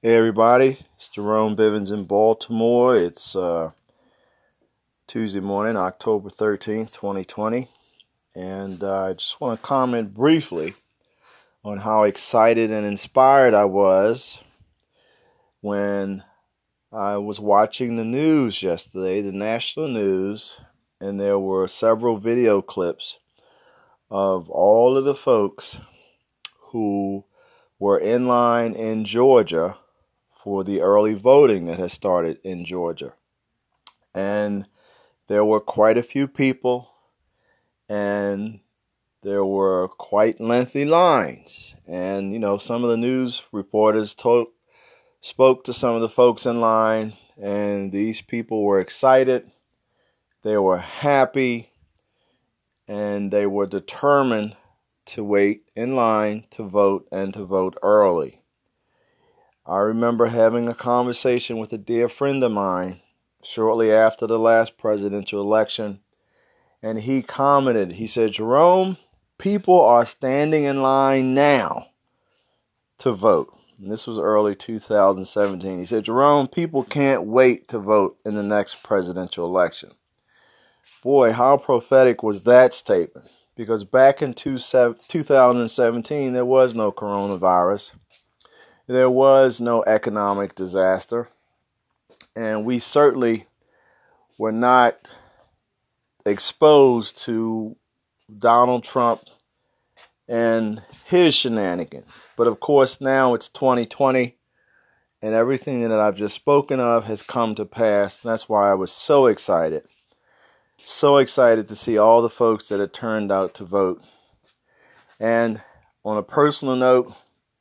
Hey everybody, it's Jerome Bivens in Baltimore. It's uh, Tuesday morning, October 13th, 2020. And uh, I just want to comment briefly on how excited and inspired I was when I was watching the news yesterday, the national news, and there were several video clips of all of the folks who were in line in Georgia for the early voting that has started in Georgia. And there were quite a few people, and there were quite lengthy lines. And, you know, some of the news reporters told, spoke to some of the folks in line, and these people were excited, they were happy, and they were determined to wait in line to vote and to vote early. I remember having a conversation with a dear friend of mine shortly after the last presidential election, and he commented, he said, Jerome, people are standing in line now to vote. And this was early 2017. He said, Jerome, people can't wait to vote in the next presidential election. Boy, how prophetic was that statement? Because back in 2017, there was no coronavirus there was no economic disaster, and we certainly were not exposed to Donald Trump and his shenanigans. But of course, now it's 2020, and everything that I've just spoken of has come to pass. That's why I was so excited. So excited to see all the folks that had turned out to vote. And on a personal note,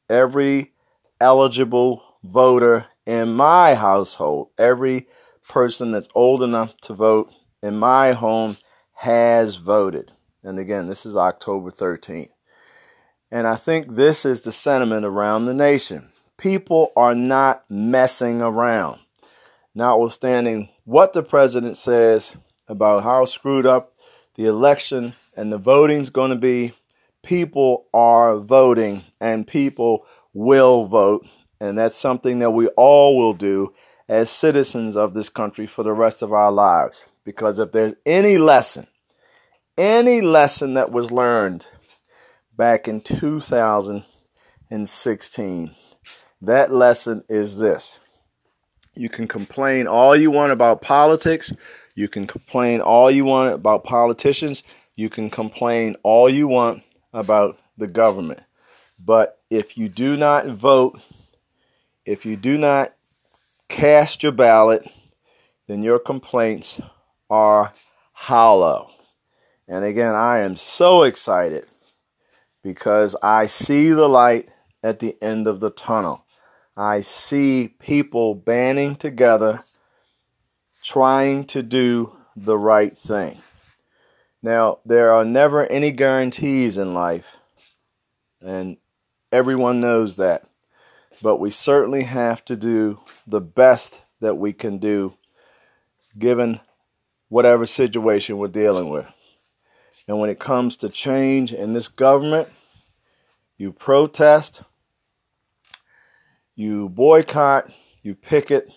every eligible voter in my household. Every person that's old enough to vote in my home has voted. And again, this is October 13th. And I think this is the sentiment around the nation. People are not messing around. Notwithstanding what the president says about how screwed up the election and the voting's going to be, people are voting and people will vote, and that's something that we all will do as citizens of this country for the rest of our lives. Because if there's any lesson, any lesson that was learned back in 2016, that lesson is this. You can complain all you want about politics. You can complain all you want about politicians. You can complain all you want about the government. But if you do not vote, if you do not cast your ballot, then your complaints are hollow. And again, I am so excited because I see the light at the end of the tunnel. I see people banding together trying to do the right thing. Now, there are never any guarantees in life. And Everyone knows that. But we certainly have to do the best that we can do given whatever situation we're dealing with. And when it comes to change in this government, you protest, you boycott, you picket,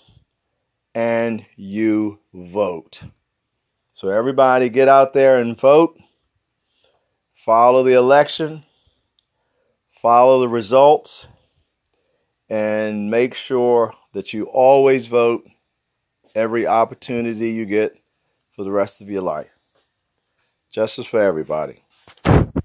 and you vote. So, everybody get out there and vote, follow the election, follow the results, and make sure that you always vote every opportunity you get for the rest of your life. Justice for everybody.